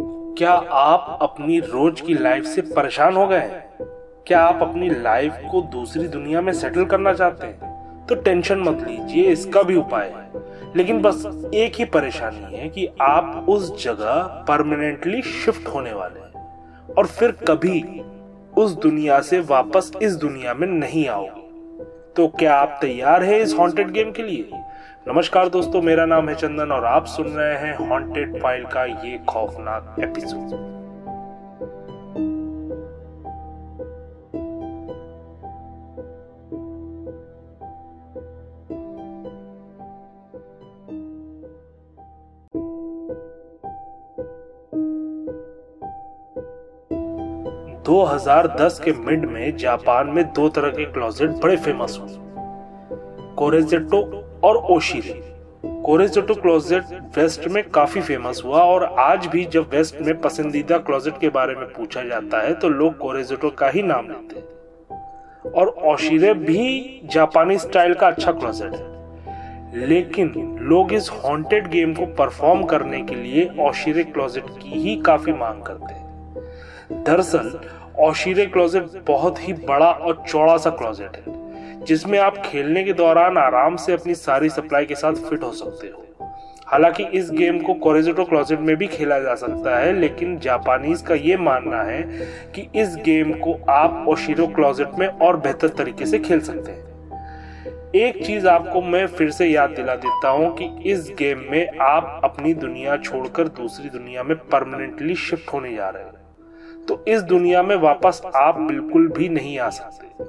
क्या आप अपनी रोज की लाइफ से परेशान हो गए हैं? क्या आप अपनी लाइफ को दूसरी दुनिया में सेटल करना चाहते हैं? तो टेंशन मत लीजिए, इसका भी उपाय है। लेकिन बस एक ही परेशानी है कि आप उस जगह परमानेंटली शिफ्ट होने वाले हैं। और फिर कभी उस दुनिया से वापस इस दुनिया में नहीं आओगे तो क्या आप तैयार हैं इस हॉन्टेड गेम के लिए? नमस्कार दोस्तों, मेरा नाम है चंदन और आप सुन रहे हैं हॉन्टेड फ़ाइल का ये खौफनाक एपिसोड दो हज़ार दस के मिड में जापान में दो तरह के क्लोजेट बड़े फ़ेमस हुए। कोरेजेटो और ओशिरे कोरेजेटो क्लोजेट वेस्ट में काफ़ी फ़ेमस हुआ और आज भी जब वेस्ट में पसंदीदा क्लोजेट के बारे में पूछा जाता है तो लोग कोरेजेटो का ही नाम लेते हैं। और ओशिरे भी जापानी स्टाइल का अच्छा क्लोजेट है। लेकिन लोग इस हॉन्टेड गेम को परफॉर्म करने के लिए ओशीरे क्लोजेट की ही काफ़ी मांग करते हैं। दरअसल ओशिरे क्लोजेट बहुत ही बड़ा और चौड़ा सा क्लोजेट है, जिसमें आप खेलने के दौरान आराम से अपनी सारी सप्लाई के साथ फिट हो सकते हो। हालाँकि इस गेम को कोरेजेटो क्लोजेट में भी खेला जा सकता है, लेकिन जापानीज का ये मानना है कि इस गेम को आप ओशिरो क्लोजेट में और बेहतर तरीके से खेल सकते हैं। एक चीज़ आपको मैं फिर से याद दिला देता हूँ कि इस गेम में आप अपनी दुनिया छोड़कर दूसरी दुनिया में परमानेंटली शिफ्ट होने जा रहे हैं। तो इस दुनिया में वापस आप बिल्कुल भी नहीं आ सकते।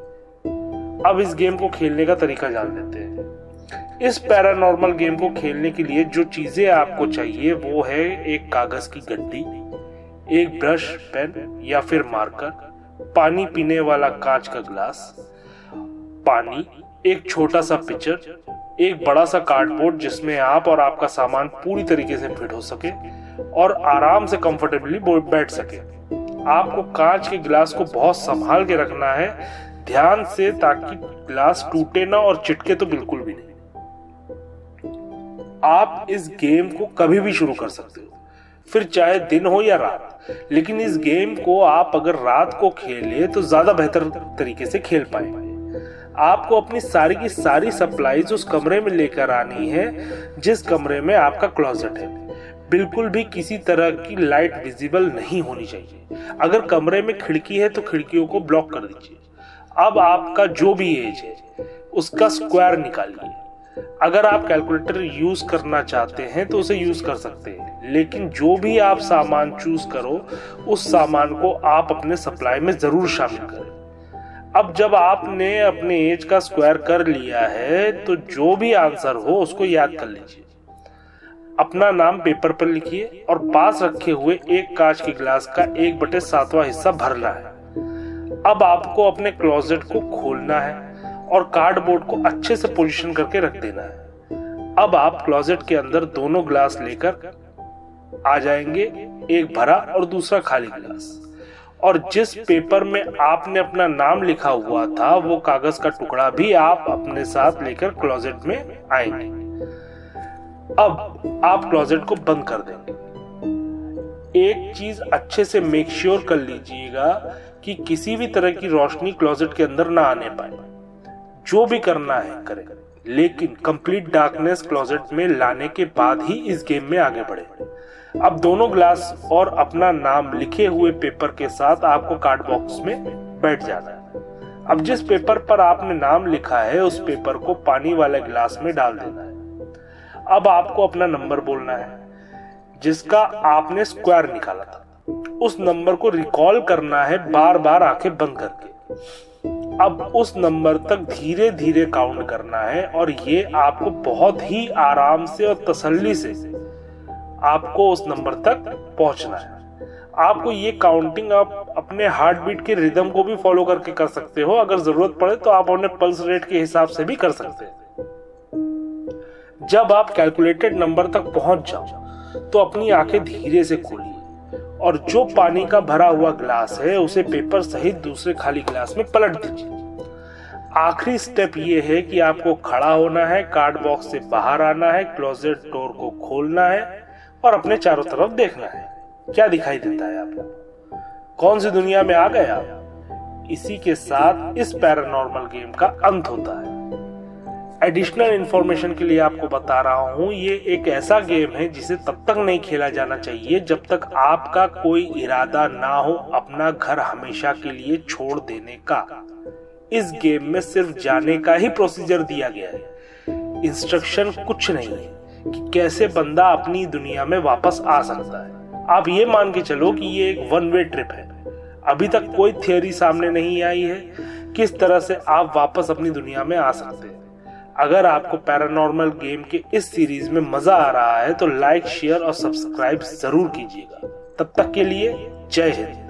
अब इस गेम को खेलने का तरीका जान लेते हैं। इस पैरानॉर्मल गेम को खेलने के लिए जो चीज़ें आपको चाहिए वो है एक कागज़ की गड्डी, एक ब्रश, पेन या फिर मार्कर, पानी पीने वाला कांच का ग्लास, पानी, एक छोटा सा पिक्चर, एक बड़ा सा कार्डबोर्ड जिसमें आप और आपका सामान पूरी तरीके से फिट हो सके और आराम से कंफर्टेबली बैठ सके। आपको कांच के गिलास को बहुत संभाल के रखना है, ध्यान से ताकि ग्लास टूटे ना और चिटके तो बिल्कुल भी नहीं। आप इस गेम को कभी भी शुरू कर सकते हो, फिर चाहे दिन हो या रात, लेकिन इस गेम को आप अगर रात को खेले तो ज़्यादा बेहतर तरीके से खेल पाएँगे आपको अपनी सारी की सारी सप्लाईज उस कमरे में लेकर आनी है, जिस कमरे में आपका क्लोजेट है। बिल्कुल भी किसी तरह की लाइट विजिबल नहीं होनी चाहिए। अगर कमरे में खिड़की है तो खिड़कियों को ब्लॉक कर दीजिए। अब आपका जो भी एज है, उसका स्क्वायर निकालिए अगर आप कैलकुलेटर यूज़ करना चाहते हैं तो उसे यूज़ कर सकते हैं, लेकिन जो भी आप सामान चूज़ करो, उस सामान को आप अपने सप्लाई में ज़रूर शामिल करें। अब जब आपने अपने एज का स्क्वायर कर लिया है तो जो भी आंसर हो उसको याद कर लीजिए। अपना नाम पेपर पर लिखिए और पास रखे हुए एक कांच के गिलास का एक बटे सातवा हिस्सा भरना है। अब आपको अपने क्लोजेट को खोलना है और कार्डबोर्ड को अच्छे से पोजीशन करके रख देना है। अब आप क्लोजेट के अंदर दोनों ग्लास लेकर आ जाएँगे, एक भरा और दूसरा खाली ग्लास। और जिस पेपर में आपने अपना नाम लिखा हुआ था, वो कागज़ का टुकड़ा भी आप अपने साथ लेकर क्लोजेट में आएँगे। अब आप क्लोजेट को बंद कर देंगे। एक चीज़ अच्छे से मेक श्योर sure कर लीजिएगा कि किसी भी तरह की रोशनी क्लोजेट के अंदर ना आने पाए। जो भी करना है, करें। लेकिन कंप्लीट डार्कनेस क्लोजेट में लाने के बाद ही इस गेम में आगे बढ़े। अब दोनों ग्लास और अपना नाम लिखे हुए पेपर के साथ आपको कार्ड बॉक्स में बैठ जाना है। अब जिस पेपर पर आपने नाम लिखा है, उस पेपर को पानी वाले गिलास में डाल देना है। अब आपको अपना नंबर बोलना है, जिसका आपने स्क्वायर निकाला था। उस नंबर को रिकॉल करना है बार बार आँखें बंद करके। अब उस नंबर तक धीरे धीरे काउंट करना है और ये आपको बहुत ही आराम से और तसल्ली से आपको उस नंबर तक पहुँचना है। आपको ये काउंटिंग आप अपने हार्ट बीट के रिदम को भी फॉलो करके कर सकते हो। अगर ज़रूरत पड़े तो आप अपने पल्स रेट के हिसाब से भी कर सकते हैं। जब आप कैलकुलेटेड नंबर तक पहुँच जाओ तो अपनी आँखें धीरे से खोलिए और जो पानी का भरा हुआ गिलास है, उसे पेपर सहित दूसरे खाली गिलास में पलट दीजिए। आखिरी स्टेप ये है कि आपको खड़ा होना है कार्ड बॉक्स से बाहर आना है क्लोजेट डोर को खोलना है और अपने चारों तरफ़ देखना है। क्या दिखाई देता है आपको? कौन सी दुनिया में आ गए आप? इसी के साथ इस पैरानॉर्मल गेम का अंत होता है। एडिशनल इन्फॉर्मेशन के लिए आपको बता रहा हूँ, ये एक ऐसा गेम है जिसे तब तक नहीं खेला जाना चाहिए जब तक आपका कोई इरादा ना हो अपना घर हमेशा के लिए छोड़ देने का। इस गेम में सिर्फ़ जाने का ही प्रोसीजर दिया गया है। इंस्ट्रक्शन कुछ नहीं है कि कैसे बंदा अपनी दुनिया में वापस आ सकता है। आप ये मान के चलो कि ये एक वन वे ट्रिप है। अभी तक कोई थियोरी सामने नहीं आई है किस तरह से आप वापस अपनी दुनिया में आ सकते हैं। अगर आपको पैरानॉर्मल गेम के इस सीरीज़ में मज़ा आ रहा है तो लाइक शेयर और सब्सक्राइब ज़रूर कीजिएगा। तब तक के लिए जय हिंद।